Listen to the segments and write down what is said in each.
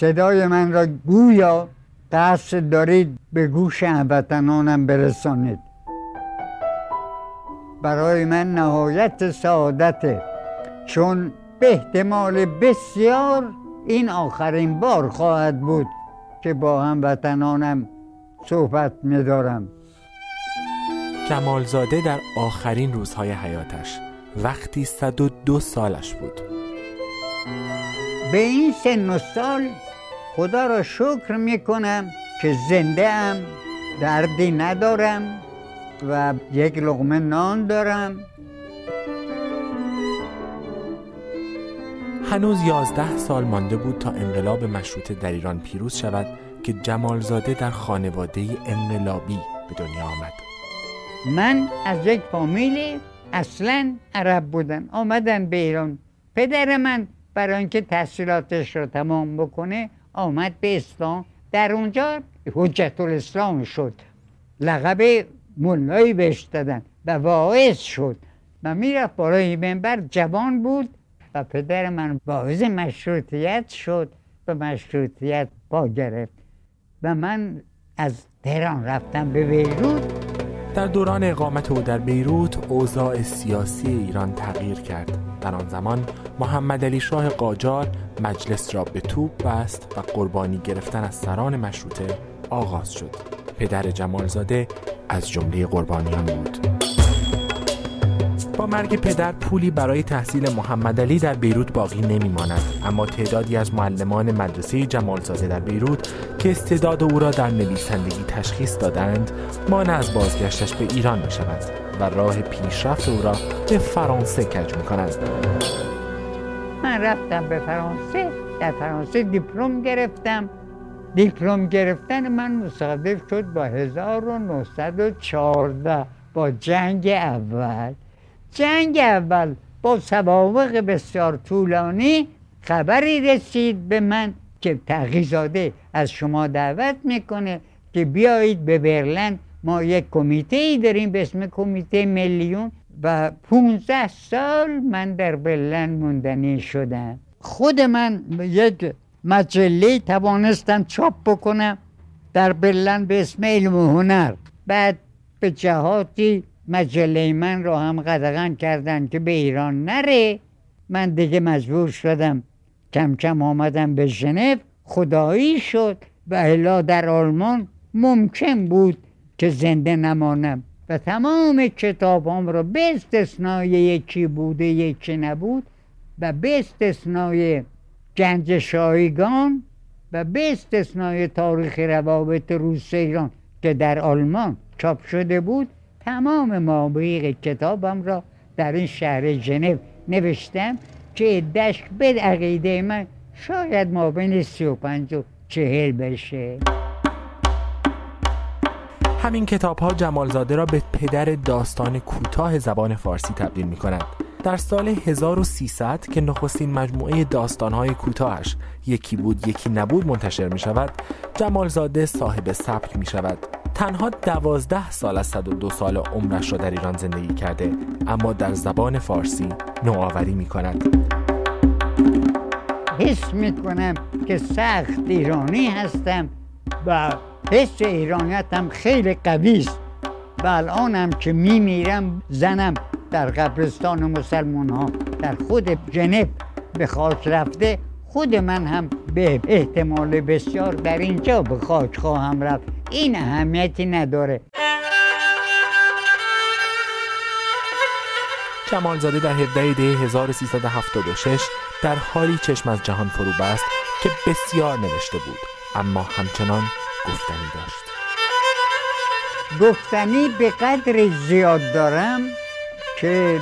صدای من را گویا قصد دارید به گوش هموطنانم برسانید. برای من نهایت سعادته چون به احتمال بسیار این آخرین بار خواهد بود که با هموطنانم صحبت میدارم. جمالزاده در آخرین روزهای حیاتش وقتی 102 سالش بود. به این سن و سال خدا را شکر می‌کنم که زنده ام دردی ندارم و یک لغمه نان دارم. هنوز یازده سال مانده بود تا انقلاب مشروطه در ایران پیروز شود که جمالزاده در خانواده انقلابی به دنیا آمد. من از یک فامیلی اصلا عرب بودن آمدن به ایران. پدر من برای اینکه تحصیلاتش رو تمام بکنه آمد به اسلام در اونجا حجت الاسلام شد. لقب ملایی بهش دادن و واعظ شد. و می‌رفت برای منبر جوان بود و پدر من باعث مشروطیت شد و مشروطیت پا گرفت. و من از تهران رفتم به بیروت. در دوران اقامت او در بیروت اوضاع سیاسی ایران تغییر کرد. در آن زمان محمد علی شاه قاجار مجلس را به توپ بست و قربانی گرفتن از سران مشروطه آغاز شد. پدر جمالزاده از جمله قربانیان بود. با مرگ پدر پولی برای تحصیل محمد علی در بیروت باقی نمی ماند اما تعدادی از معلمان مدرسه جمالزاده در بیروت که استعداد او را در نویسندگی تشخیص دادند مانع از بازگشتش به ایران می شود و راه پیشرفت او را به فرانسه کج می کنند من رفتم به فرانسه در فرانسه دیپلم گرفتم. دیپلم گرفتن من مصادف شد با 1914 با جنگ اول. جنگ اول با سوابق بسیار طولانی خبری رسید به من که تغییزاده از شما دعوت می‌کنه که بیایید به برلن. ما یک کمیته ای داریم به اسم کمیته میلیون و 15 سال من در برلن موندنی شدم. خود من یک مجله توانستم چاپ بکنم در برلن به اسم علم و هنر. بعد به جهاتی مجله من رو هم قدغن کردن که به ایران نره. من دیگه مجبور شدم کم کم آمدم به ژنو. خدایی شد و الا در آلمان ممکن بود که زنده نمانم. و تمام کتابام رو به استثنای یکی بوده یکی نبود و به استثنای گنج شایگان و به استثنای تاریخ روابط روس ایران که در آلمان چاپ شده بود تمام مابیغ کتابم را در این شهر ژنو نوشتم که دشک به عقیده من شاید ما بین سی و پنج و چهل بشه. همین کتاب ها جمالزاده را به پدر داستان کوتاه زبان فارسی تبدیل می کنند در سال 1300 که نخستین مجموعه داستانهای کوتاهش یکی بود یکی نبود منتشر می شود جمالزاده صاحب سبک می شود تنها دوازده سال از 102 سال عمرش را در ایران زندگی کرده اما در زبان فارسی نوآوری می کند حس می کنم که سخت ایرانی هستم و حس ایرانیتم خیلی قوی است. و الانم که می میرم زنم در قبرستان مسلمان ها در خود جنب به خاک رفته خود من هم به احتمال بسیار در اینجا به خاک خواهم رفت. این اهمیتی نداره. جمالزاده در 17 دی 1376 در حالی چشم از جهان فرو بست که بسیار نوشته بود اما همچنان گفتنی داشت. گفتنی به قدر زیاد دارم که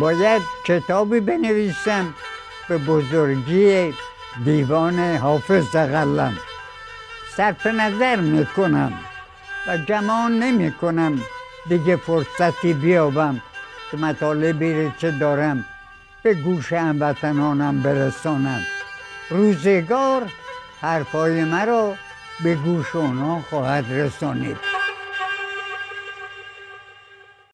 باید کتابی بنویسم به بزرگی دیوان حافظ زغلم صرف نظر می‌کنم و گمان نمی کنم دیگه فرصتی بیابم که مطالبی چه دارم به گوش هموطنانم برسانم. روزگار حرفای مرا به گوش اونا خواهد رسانید.